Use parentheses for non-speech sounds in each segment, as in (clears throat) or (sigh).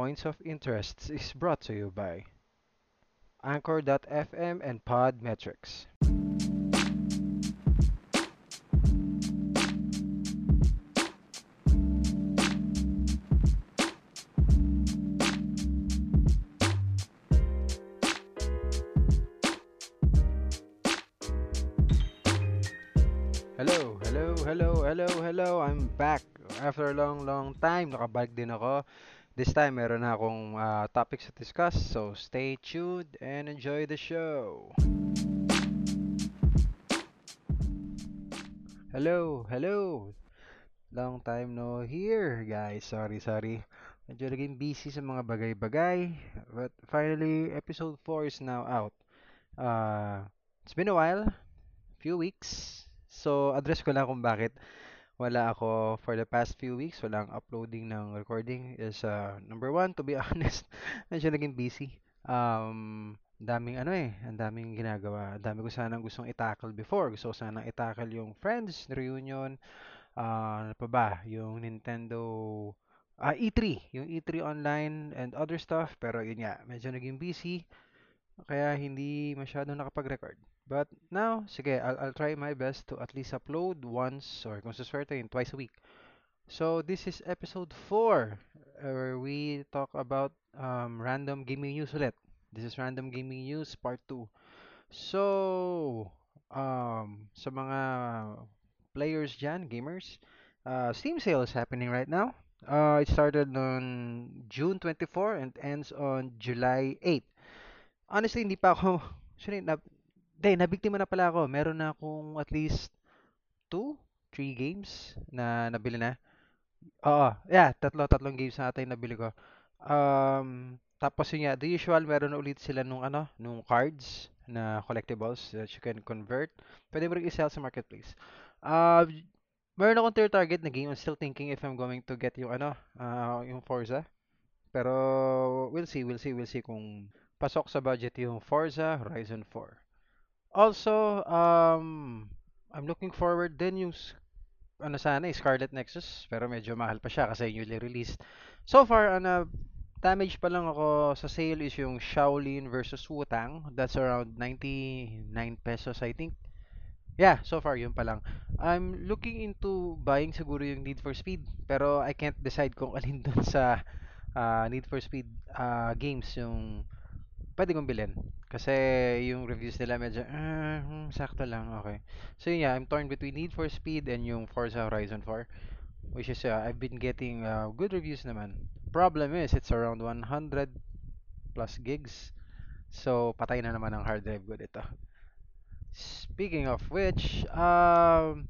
Points of Interest is brought to you by Anchor.fm and Podmetrics. Hello, hello, hello, hello, hello. I'm back after a long, long time. Nakabalik din ako. This time, meron na akong ah, topics to discuss. So, stay tuned and enjoy the show. Hello, hello. Long time no here, guys. Sorry, sorry. Medyo naging busy sa mga bagay-bagay. But finally, episode 4 is now out. Uh, it's been a while, few weeks. So, address ko lang kung bakit wala ako for the past few weeks. Walang uploading ng recording is uh, number one, to be (laughs) honest, medyo naging busy. Um, daming ano eh, ang daming ginagawa. Ang dami ko sanang gustong i-tackle before. Gusto ko sanang i-tackle yung Friends reunion, ah, ano pa ba, yung Nintendo ah, E3, yung E3 online and other stuff. Pero yun nga, medyo naging busy. Kaya hindi masyado nakapag-record. But now, sige, I'll, I'll try my best to at least upload once or kung suswerte yun, twice a week. So this is episode 4 uh, where we talk about um, random gaming news ulit. This is random gaming news part 2. So, um, sa mga players dyan, gamers, uh, Steam sale is happening right now. Uh, it started on June 24 and ends on July 8. Honestly, hindi pa ako, (laughs) actually, na, Hindi, nabiktima na pala ako. Meron na akong at least two, three games na nabili na. Oo, yeah, tatlo, tatlong games na ata yung nabili ko. Um, tapos yun nga, the usual, meron na ulit sila nung ano, nung cards na collectibles that you can convert. Pwede mo rin i-sell sa marketplace. Uh, meron akong third target na game. I'm still thinking if I'm going to get yung ano, uh, yung Forza. Pero we'll see, we'll see, we'll see kung pasok sa budget yung Forza Horizon 4. Also, um, I'm looking forward din yung s- ano sana eh, Scarlet Nexus pero medyo mahal pa siya kasi newly released. So far, ano, damage pa lang ako sa sale is yung Shaolin versus Wutang. That's around 99 pesos I think. Yeah, so far yun pa lang. I'm looking into buying siguro yung Need for Speed pero I can't decide kung (laughs) alin dun sa ah, Need for Speed ah, games yung Pwede kong bilhin. Kasi yung reviews nila medyo, hmm, sakto lang, okay. So yeah, I'm torn between Need for Speed and yung Forza Horizon 4. Which is, uh, I've been getting uh, good reviews naman. Problem is, it's around 100 plus gigs. So, patay na naman ang hard drive ko dito. Speaking of which, um,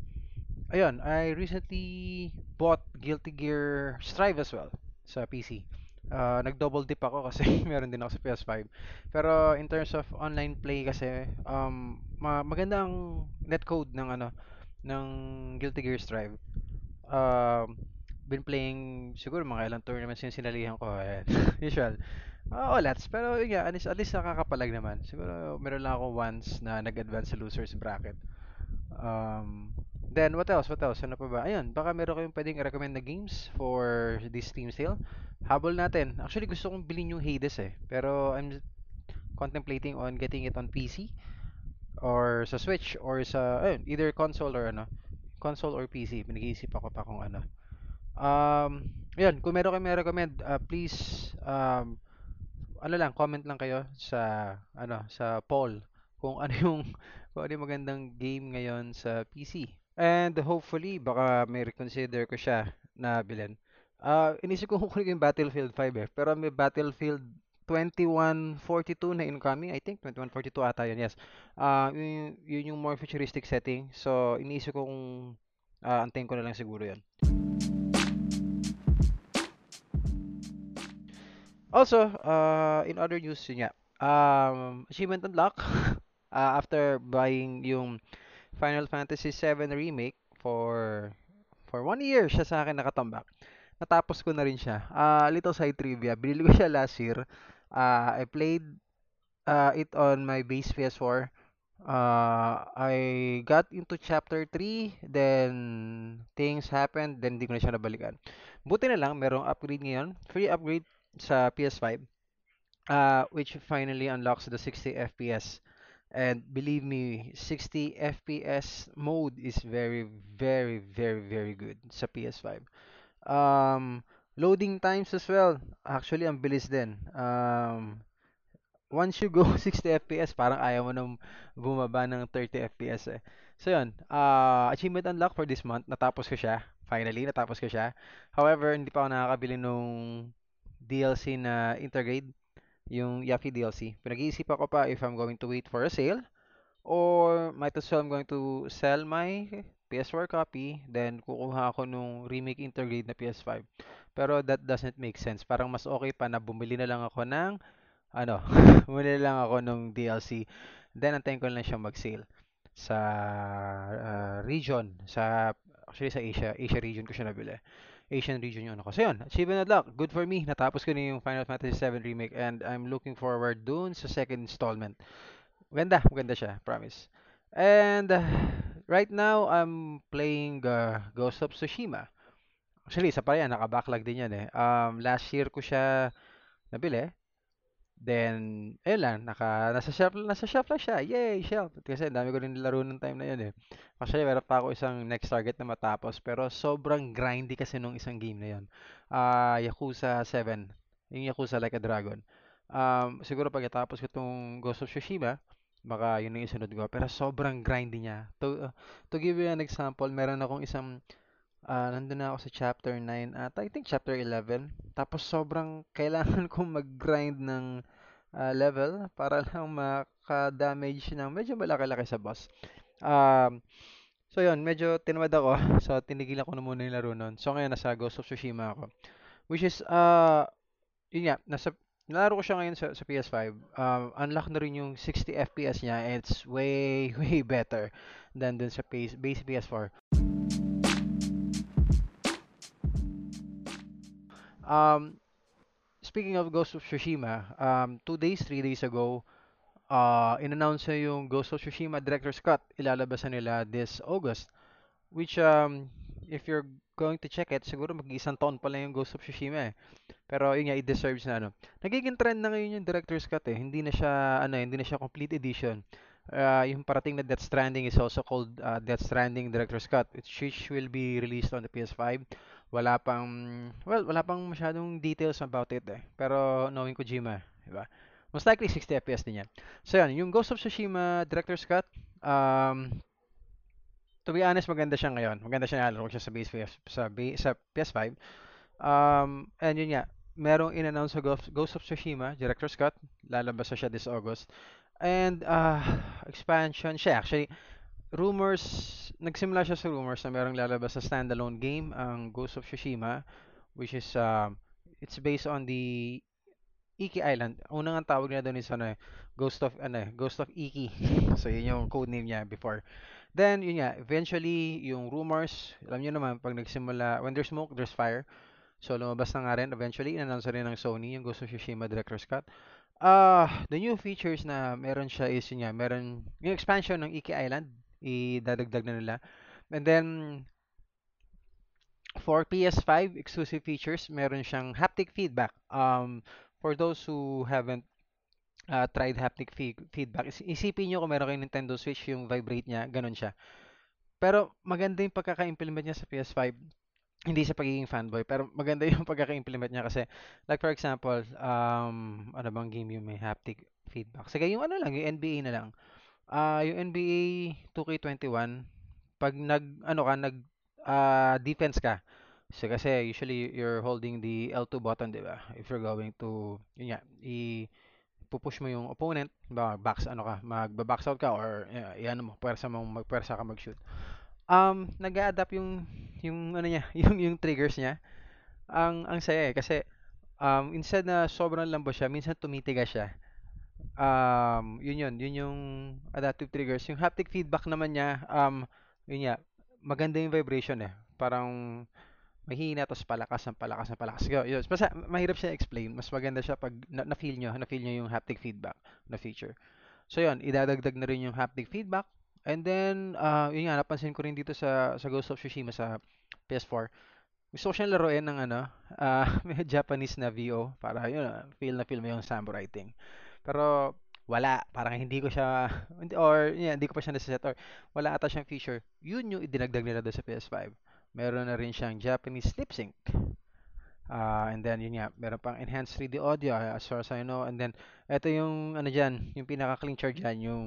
ayun, I recently bought Guilty Gear Strive as well sa PC. Uh, nag-double dip ako kasi (laughs) meron din ako sa PS5. Pero in terms of online play kasi, um, ma maganda ang netcode ng ano, ng Guilty Gear Strive. Um, been playing siguro mga ilang tournaments yung sinalihan ko. Ayan. (laughs) Usual. Uh, olats. Pero yun least, at least nakakapalag naman. Siguro meron lang ako once na nag-advance sa losers bracket. Um, then, what else? What else? Ano pa ba? Ayun, baka meron kayong pwedeng recommend na games for this Steam sale. Habol natin. Actually, gusto kong bilhin yung Hades eh. Pero I'm contemplating on getting it on PC or sa Switch or sa, ayun, either console or ano. Console or PC. Pinag-iisip ako pa kung ano. Um, ayun, kung meron kayo may recommend, uh, please, um, ano lang, comment lang kayo sa, ano, sa poll kung ano yung, (laughs) kung ano yung magandang game ngayon sa PC. And hopefully, baka may reconsider ko siya na bilhin. Ah, inisip ko ko yung Battlefield 5 eh. Pero may Battlefield 2142 na incoming. I think 2142 ata yun, yes. Ah, yun, yun yung more futuristic setting. So, iniisip ko kung ah, antayin ko na lang siguro yun. Also, uh, in other news yun nga, um, achievement unlock uh, (laughs) after buying yung Final Fantasy VII Remake for for one year siya sa akin nakatambak. Natapos ko na rin siya. Uh, little side trivia, binili ko siya last year. Uh, I played uh, it on my base PS4. Uh, I got into chapter 3, then things happened, then hindi ko na siya nabalikan. Buti na lang, merong upgrade ngayon. Free upgrade sa PS5, uh, which finally unlocks the 60 FPS. And believe me, 60 FPS mode is very, very, very, very good sa PS5. Um, loading times as well. Actually, ang bilis din. Um, once you go (laughs) 60 FPS, parang ayaw mo nang bumaba ng 30 FPS eh. So yun, uh, achievement unlock for this month. Natapos ko siya. Finally, natapos ko siya. However, hindi pa ako nakakabili nung DLC na Intergrade, yung Yaffy DLC. Pinag-iisipan ko pa if I'm going to wait for a sale or might as well I'm going to sell my PS4 copy then kukuha ako nung remake Intergrade na PS5. Pero that doesn't make sense. Parang mas okay pa na bumili na lang ako ng ano, (laughs) bumili lang ako nung DLC. Then, antayin ko lang siyang mag-sale sa ah, region, sa actually sa Asia, Asia region ko siya nabili. Asian region yun ako. So yun, achievement unlock. Good for me. Natapos ko na yung Final Fantasy VII Remake and I'm looking forward dun sa second installment. Maganda, maganda siya, promise. And uh, right now, I'm playing uh, Ghost of Tsushima. Actually, isa pa yan, naka-backlog din yan eh. Um, last year ko siya nabili. Then, ayun lang, naka, nasa shelf, nasa shelf lang siya. Yay, shelf. Kasi dami ko rin nilaro nung time na yun eh. Actually, meron pa ako isang next target na matapos. Pero sobrang grindy kasi nung isang game na yun. Ah, Yakuza 7. Yung Yakuza Like a Dragon. Um, siguro pagkatapos ko itong Ghost of Tsushima, baka yun ang isunod ko. Pero sobrang grindy niya. To, uh, to give you an example, meron akong isang Ah, nandun na ako sa chapter 9 at I think chapter 11. Tapos sobrang (laughs) kailangan kong mag-grind ng ah, level para (laughs) lang maka-damage ng medyo malaki-laki sa boss. Um, so yun, medyo tinamad ako. (laughs) So tinigilan ko na muna yung laro nun. So ngayon nasa Ghost of Tsushima ako. Which is, uh, yun nga, nasa, nalaro ko siya ngayon sa, sa PS5. Um, unlock na rin yung 60 FPS niya. It's way, way better than dun sa base, base PS4. Um, Speaking of Ghost of Tsushima, um, two days, three days ago, uh, in-announce na yung Ghost of Tsushima Director's Cut. Ilalabas nila this August. Which, um, if you're going to check it, siguro mag-isang taon pa lang yung Ghost of Tsushima eh. Pero yun nga, it deserves na ano. Nagiging trend na ngayon yung Director's Cut eh. Hindi na siya, ano, hindi na siya complete edition. Uh, yung parating na Death Stranding is also called uh, Death Stranding Director's Cut, which will be released on the PS5. Wala pang, well, wala pang masyadong details about it eh. Pero knowing Kojima, di ba? Most likely 60 FPS din yan. So yan, yung Ghost of Tsushima Director's Cut, um, to be honest, maganda siya ngayon. Maganda siya nalaro siya sa PS, sa, sa PS5. Um, and yun nga, merong in-announce sa Ghost, of Tsushima Director's Cut. Lalabas siya this August. And uh, expansion siya. Actually, rumors, nagsimula siya sa rumors na merong lalabas sa standalone game, ang Ghost of Tsushima, which is, um, it's based on the Iki Island. Unang ang tawag niya doon is ano, eh, Ghost of, ano, eh, Ghost of Iki. (laughs) So, yun yung code name niya before. Then, yun nga, eventually, yung rumors, alam niyo naman, pag nagsimula, when there's smoke, there's fire. So, lumabas na nga rin, eventually, in-announce rin ng Sony, yung Ghost of Tsushima Director's Cut. Ah, the new features na meron siya is yun nga, meron yung expansion ng Iki Island, idadagdag na nila. And then for PS5 exclusive features, meron siyang haptic feedback. Um, for those who haven't uh, tried haptic fe- feedback, is- isipin nyo kung meron kayong Nintendo Switch, yung vibrate niya, ganun siya. Pero maganda yung pagkaka-implement niya sa PS5. Hindi sa pagiging fanboy, pero maganda yung (laughs) pagkaka-implement niya kasi like for example, um, ano bang game yung may haptic feedback? Sige, yung ano lang, yung NBA na lang. Ah, yung NBA 2K21, pag nag ano ka, nag ah, defense ka. So, kasi usually you're holding the L2 button, 'di ba? If you're going to yun nga, i pupush mo yung opponent, ba backs ano ka, magba-box out ka or uh, iano mo, puwersa mo magpuwersa ka mag-shoot. Um, nag-a-adapt yung yung ano niya, (laughs) yung yung triggers niya. Ang ang saya eh kasi um instead na sobrang lambot siya, minsan tumitigas siya. Um, yun yun, yun yung adaptive triggers. Yung haptic feedback naman niya, um, yun nga, maganda yung vibration eh. Parang mahina, tapos palakas ng palakas ng palakas. Yun, yun. Basta mahirap siya explain. Mas maganda siya pag na- na-feel nyo, na-feel nyo yung haptic feedback na feature. So yun, idadagdag na rin yung haptic feedback. And then, uh, yun nga, napansin ko rin dito sa, sa Ghost of Tsushima sa PS4. Gusto ko siyang laruin ng ano, ah, may (laughs) Japanese na VO para yun, feel na feel mo yung samurai thing. Pero wala, parang hindi ko siya (laughs) or yeah, hindi ko pa siya nasa-set or wala ata siyang feature. Yun yung idinagdag nila doon sa PS5. Meron na rin siyang Japanese lip sync. Ah, and then yun nga, meron pang enhanced 3D audio ah, as far as I know. And then ito yung ano diyan, yung pinaka-clean charge diyan, yung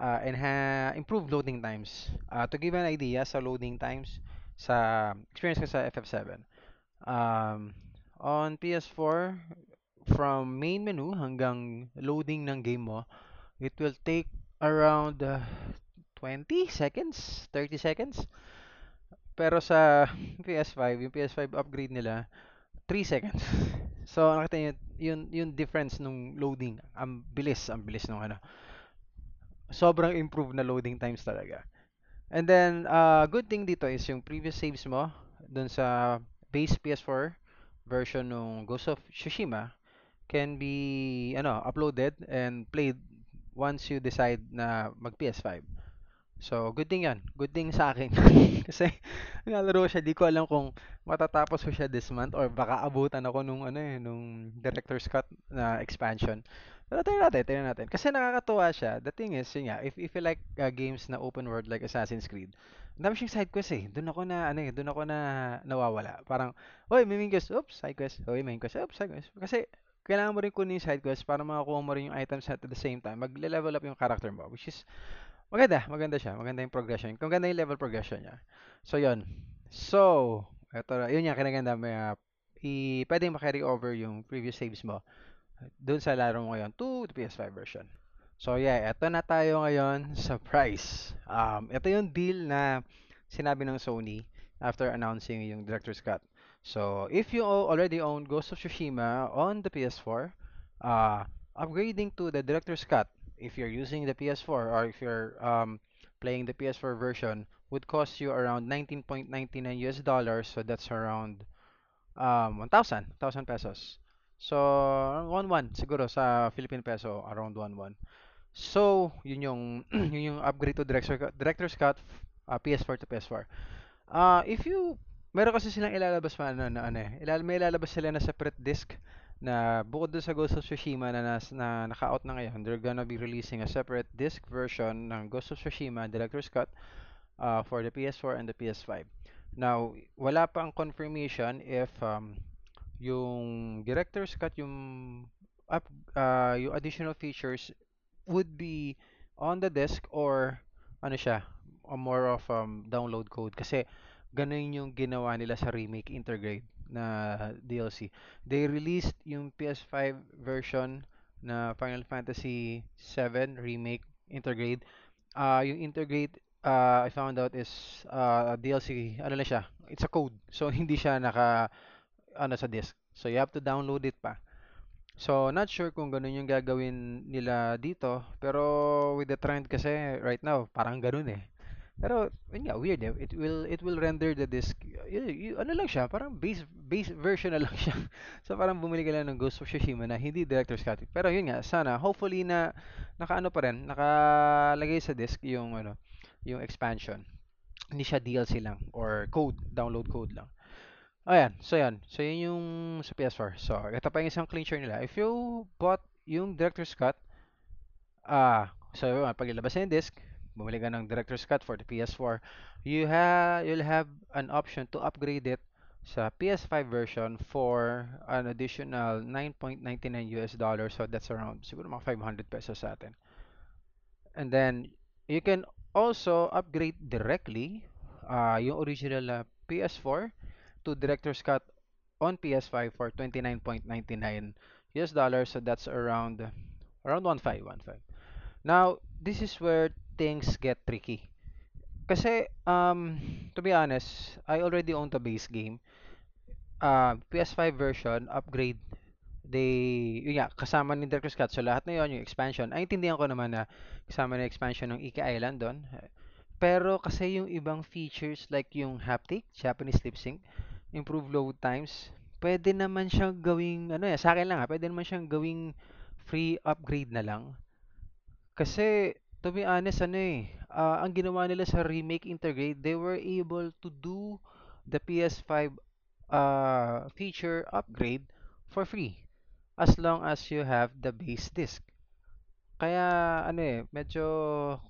uh, enha improved loading times. Uh, to give an idea sa loading times sa experience ko sa FF7. Um, on PS4, from main menu hanggang loading ng game mo, it will take around uh, 20 seconds, 30 seconds. Pero sa (laughs) PS5, yung PS5 upgrade nila, 3 seconds. (laughs) So, nakita niyo yun, yung difference nung loading. Ang bilis, ang bilis nung ano. Sobrang improved na loading times talaga. And then, uh, good thing dito is yung previous saves mo dun sa base PS4 version ng Ghost of Tsushima can be ano uploaded and played once you decide na mag PS5. So, good thing yan. Good thing sa akin. (laughs) Kasi, nalaro siya, di ko alam kung matatapos ko siya this month or baka abutan ako nung ano eh, nung Director's Cut na expansion. Pero tingnan natin, tingnan natin. Kasi nakakatuwa siya. The thing is, yun nga, if, if you like uh, games na open world like Assassin's Creed, dami siyang side quest eh. Doon ako na, ano eh, doon ako na nawawala. Parang, oy, may main quest, oops, side quest. Oy, main quest, oops, side quest. Kasi, kailangan mo rin kunin yung side quest para makakuha mo rin yung items at the same time. Magle-level up yung character mo, which is Maganda, maganda siya. Maganda yung progression. Maganda yung level progression niya. So, yun. So, na. Yun yung kinaganda. May, uh, i, pwedeng makarry over yung previous saves mo dun sa laro mo ngayon to the PS5 version. So, yeah. Eto na tayo ngayon (laughs) sa price. Um, ito yung deal na sinabi ng Sony after announcing yung Director's Cut. So, if you al- already own Ghost of Tsushima on the PS4, uh, upgrading to the Director's Cut if you're using the PS4 or if you're um, playing the PS4 version would cost you around 19.99 US dollars so that's around um 1,000 1,000 pesos. So around 1,1 siguro sa Philippine peso around 1,1 so yun yung (clears throat) yun yung upgrade to director director's cut uh, PS4 to PS4 Ah, if you meron kasi silang ilalabas pa na ano eh. Ilal may ilalabas sila na separate disc na bukod doon sa Ghost of Tsushima na, nas, na naka-out na ngayon, they're gonna be releasing a separate disc version ng Ghost of Tsushima Director's Cut uh, for the PS4 and the PS5. Now, wala pang confirmation if um, yung Director's Cut, yung up, uh, yung additional features would be on the disk or ano siya, a more of um, download code kasi ganun yung ginawa nila sa remake intergrade na DLC. They released yung PS5 version na Final Fantasy 7 remake intergrade. Uh, yung intergrade uh, I found out is uh, DLC, ano lang siya, it's a code. So (laughs) hindi siya naka ano sa disk. So you have to download it pa. So, not sure kung ganun yung gagawin nila dito, pero with the trend kasi right now, parang ganun eh. Pero, yun nga, weird eh. It will, it will render the disc, y- y- ano lang siya, parang base, base version na lang (laughs) siya. So, parang bumili ka lang ng Ghost of Tsushima na hindi Director's Cut. Pero yun nga, sana, hopefully na, nakaano pa rin, nakalagay sa disc yung, ano, yung expansion. Hindi siya DLC lang, or code, download code lang. Ayan, so yan. So yun yung sa PS4. So, ito pa yung isang clincher nila. If you bought yung Director's Cut, ah, so yun, pag ilabas na disc, bumili ka ng Director's Cut for the PS4, you have you'll have an option to upgrade it sa PS5 version for an additional 9.99 US dollars. So that's around siguro mga 500 pesos sa atin. And then you can also upgrade directly uh, yung original na PS4 to Director's Cut on PS5 for 29.99 US dollars. So that's around around 1.5, 1.5. Now, this is where things get tricky. Kasi, um, to be honest, I already own the base game. Uh, PS5 version, upgrade, they, yun nga, kasama ni Director's Cut. So, lahat na yun, yung expansion. Ay, intindihan ko naman na kasama na expansion ng Iki Island doon. Pero kasi yung ibang features like yung haptic, Japanese lip sync, improve load times, pwede naman siyang gawing, ano eh, sa akin lang ha, pwede naman siyang gawing free upgrade na lang. Kasi, to be honest, ano eh, ah, ang ginawa nila sa remake intergrade, they were able to do the PS5 uh, feature upgrade for free as long as you have the base disc. Kaya ano eh, medyo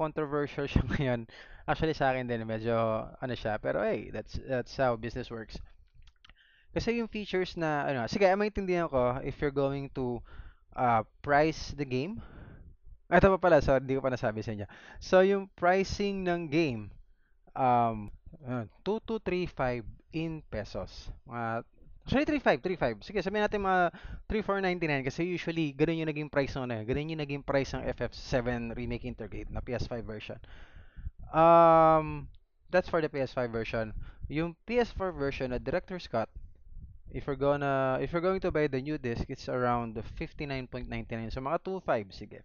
controversial (laughs) siya ngayon. Actually sa akin din medyo ano siya, pero hey, that's that's how business works. Kasi yung features na ano, sige, maintindihan ko if you're going to uh, price the game. Ito pa pala, sorry, hindi ko pa nasabi sa inyo. So yung pricing ng game um uh, 2235 in pesos. Mga Actually, 3.5, 3.5. Sige, sabihin natin mga 3.499 kasi usually ganun yung naging price noon eh. Ganun yung naging price ng FF7 Remake Intergrade na PS5 version. Um, that's for the PS5 version. Yung PS4 version na Director's Cut, if you're gonna if you're going to buy the new disc, it's around 59.99. So mga 2.5, sige.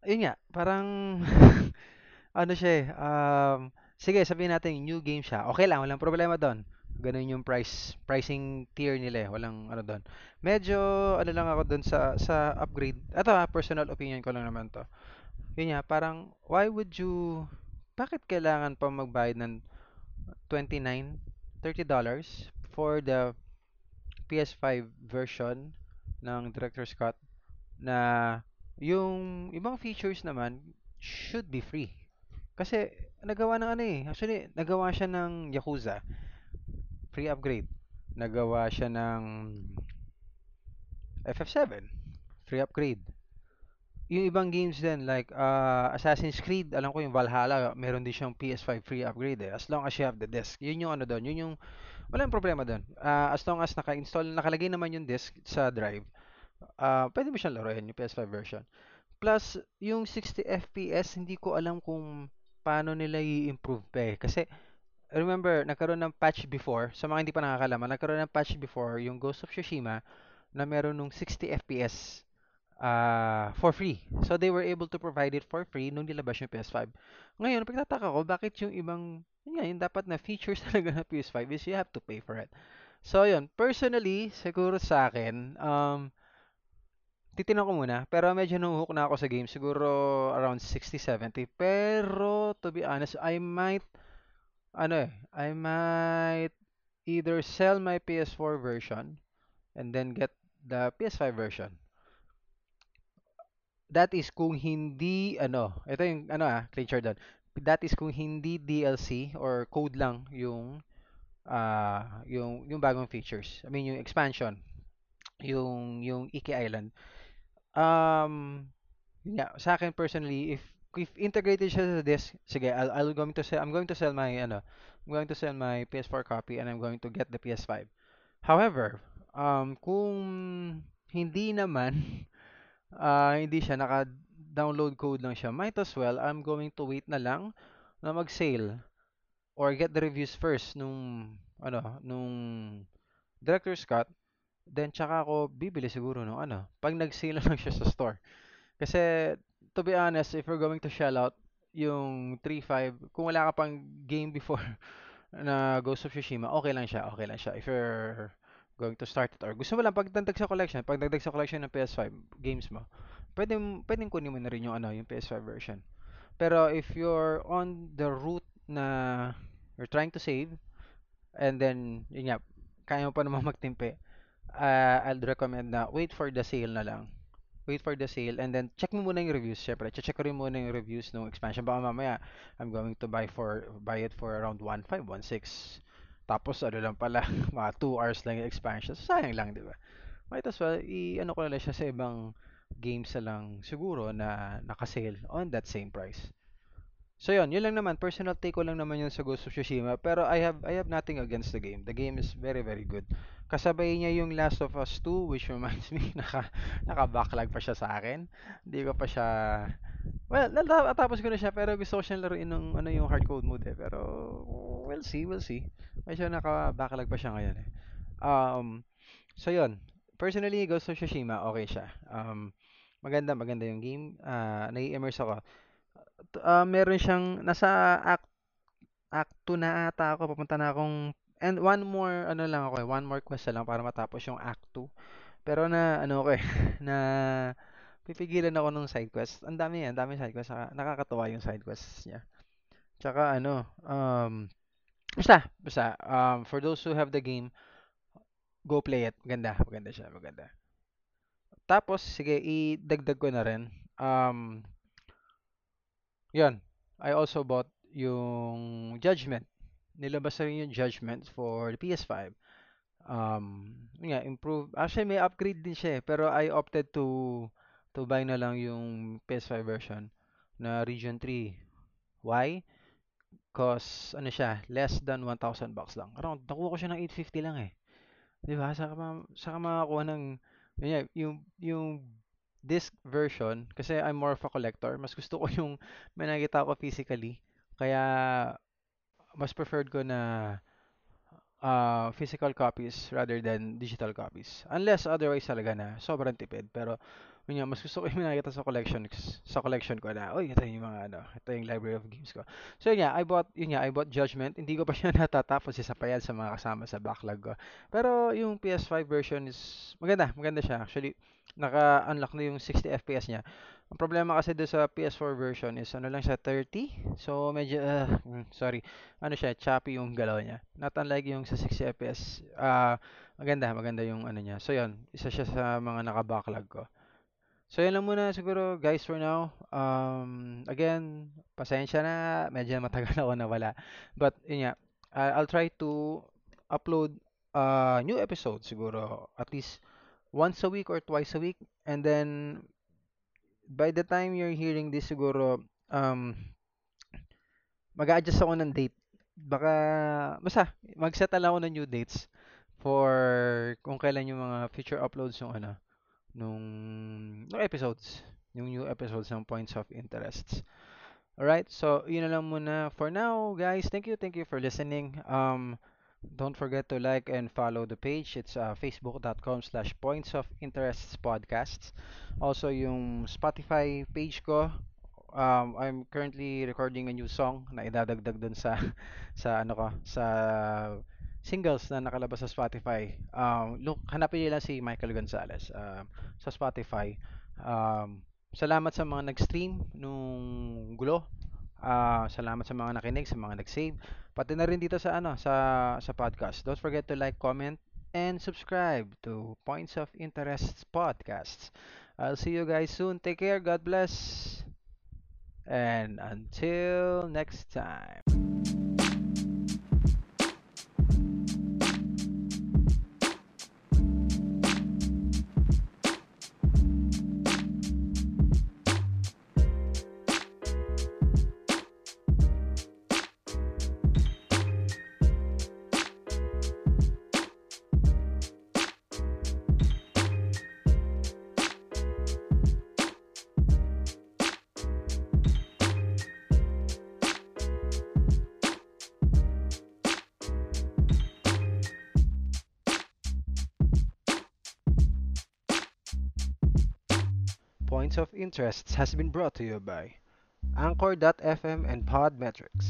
Ayun nga, parang (laughs) ano siya eh, um, sige, sabihin natin new game siya. Okay lang, walang problema doon. Ganun yung price pricing tier nila eh. Walang ano doon. Medyo ano lang ako doon sa sa upgrade. Ito personal opinion ko lang naman to. Yun nga, parang why would you bakit kailangan pa magbayad ng 29 30 dollars for the PS5 version ng Director's Cut na yung ibang features naman should be free. Kasi nagawa ng ano eh. Actually, nagawa siya ng Yakuza. Free upgrade. Nagawa siya ng FF7. Free upgrade. Yung ibang games din like uh, Assassin's Creed, alam ko yung Valhalla, meron din siyang PS5 free upgrade eh. As long as you have the disc. Yun yung ano doon. Yun yung walang problema doon. Uh, as long as naka-install, nakalagay naman yung disc sa drive, uh, pwede mo siyang laruin yung PS5 version. Plus, yung 60 FPS, hindi ko alam kung paano nila i-improve pa eh. Kasi, remember, nagkaroon ng patch before, sa mga hindi pa nakakalaman, nagkaroon ng patch before yung Ghost of Tsushima na meron nung 60 FPS uh, for free. So, they were able to provide it for free nung nilabas yung PS5. Ngayon, pagtataka ko, bakit yung ibang, yun nga, yung dapat na features (laughs) talaga ng PS5 is you have to pay for it. So, yun, personally, siguro sa akin, um, titignan ko muna, pero medyo nahuhook na ako sa game, siguro around 60-70. Pero, to be honest, I might, ano eh, I might either sell my PS4 version and then get the PS5 version. That is kung hindi, ano, ito yung, ano ah, clean doon. That is kung hindi DLC or code lang yung, ah, yung, yung bagong features. I mean, yung expansion, yung, yung Iki Island. Um, yun sa akin personally, if if integrated siya sa disk, sige, I'll, I'll going to sell, I'm going to sell my, ano, I'm going to sell my PS4 copy and I'm going to get the PS5. However, um, kung hindi naman, (laughs) ah, hindi siya, naka-download code lang siya, might as well, I'm going to wait na lang na mag-sale or get the reviews first nung, ano, nung Director's Cut Then tsaka ako bibili siguro nung ano, pag nag-sale (laughs) lang siya sa store. Kasi to be honest, if you're going to shell out yung 3.5, kung wala ka pang game before (laughs) na Ghost of Tsushima, okay lang siya, okay lang siya. If you're going to start it or gusto mo lang pagdagdag sa collection, pagdagdag sa collection ng PS5 games mo, pwede pwedeng kunin mo na rin yung ano, yung PS5 version. Pero if you're on the route na you're trying to save and then yun nga, kaya mo pa naman (laughs) magtimpe, uh, I'll recommend na wait for the sale na lang. Wait for the sale and then check mo muna yung reviews. Syempre, check ko rin muna yung reviews ng expansion. Baka mamaya, I'm going to buy for buy it for around 1.5, 1.6. Tapos ano lang pala, (laughs) mga 2 hours lang yung expansion. So, sayang lang, di ba? Might as well, i-ano ko na lang siya sa ibang games na lang siguro na naka-sale on that same price. So yun, yun lang naman. Personal take ko lang naman yun sa Ghost of Tsushima. Pero I have I have nothing against the game. The game is very very good. Kasabay niya yung Last of Us 2 which reminds me (laughs) naka naka-backlog pa siya sa akin. Hindi ko pa siya Well, natapos ko na siya pero gusto ko siyang laruin ng ano yung hardcode mode eh. Pero we'll see, we'll see. Medyo naka-backlog pa siya ngayon eh. Um, so yun. Personally, Ghost of Tsushima, okay siya. Um, maganda, maganda yung game. Uh, nai-immerse ako uh, meron siyang nasa act act 2 na ata ako papunta na akong and one more ano lang ako eh one more quest lang para matapos yung act 2 pero na ano ko eh (laughs) na pipigilan ako ng side quest ang dami yan dami side quest nakakatuwa yung side quests niya tsaka ano um Basta, basta, um, for those who have the game, go play it. Maganda, maganda siya, maganda. Tapos, sige, idagdag ko na rin. Um, yun, I also bought yung Judgment. Nilabas rin yung Judgment for the PS5. Um, yun nga, improve. Actually, may upgrade din siya eh, pero I opted to to buy na lang yung PS5 version na Region 3. Why? Cause ano siya, less than 1,000 bucks lang. Around, nakuha ko siya ng 850 lang eh. 'Di ba? Saka ma saka makakuha ng yun yung yung disc version kasi I'm more of a collector. Mas gusto ko (laughs) yung may nakita ko physically. Kaya mas preferred ko na uh, physical copies rather than digital copies. Unless otherwise talaga na sobrang tipid. Pero yun nga, mas gusto ko (laughs) yung nakita sa collection sa collection ko na, oy, ito yung mga ano, ito yung library of games ko. So yun nga, I bought, yun nga, I bought Judgment. Hindi ko pa siya (laughs) natatapos, isa pa yan sa mga kasama sa backlog ko. Pero yung PS5 version is maganda, maganda siya. Actually, naka-unlock na yung 60 FPS niya. Ang problema kasi doon sa PS4 version is ano lang siya 30. So medyo uh, sorry. Ano siya, choppy yung galaw niya. Not unlike yung sa 60 FPS. Ah, maganda, maganda yung ano niya. So 'yun, isa siya sa mga naka-backlog ko. So yun lang muna siguro guys for now. Um, again, pasensya na, medyo matagal (laughs) ako nawala. But yun nga, I- I'll try to upload uh, new episode siguro at least once a week or twice a week. And then by the time you're hearing this siguro um mag-a-adjust ako ng date. Baka basta mag-set ako ng new dates for kung kailan yung mga future uploads yung ano nung, nung episodes, yung new episodes ng Points of Interests. Alright, so yun na lang muna for now, guys. Thank you, thank you for listening. Um, don't forget to like and follow the page. It's uh, facebook.com slash points of interests podcasts. Also, yung Spotify page ko, um, I'm currently recording a new song na idadagdag dun sa (laughs) sa ano ko, sa singles na nakalabas sa Spotify. Um, look, hanapin niyo lang si Michael Gonzalez um, sa Spotify. Um, salamat sa mga nag-stream nung gulo. Ah, salamat sa mga nakinig, sa mga nag-save. Pati na rin dito sa ano, sa sa podcast. Don't forget to like, comment, and subscribe to Points of Interest podcasts. I'll see you guys soon. Take care. God bless. And until next time. Points of Interest has been brought to you by Anchor.fm and Podmetrics.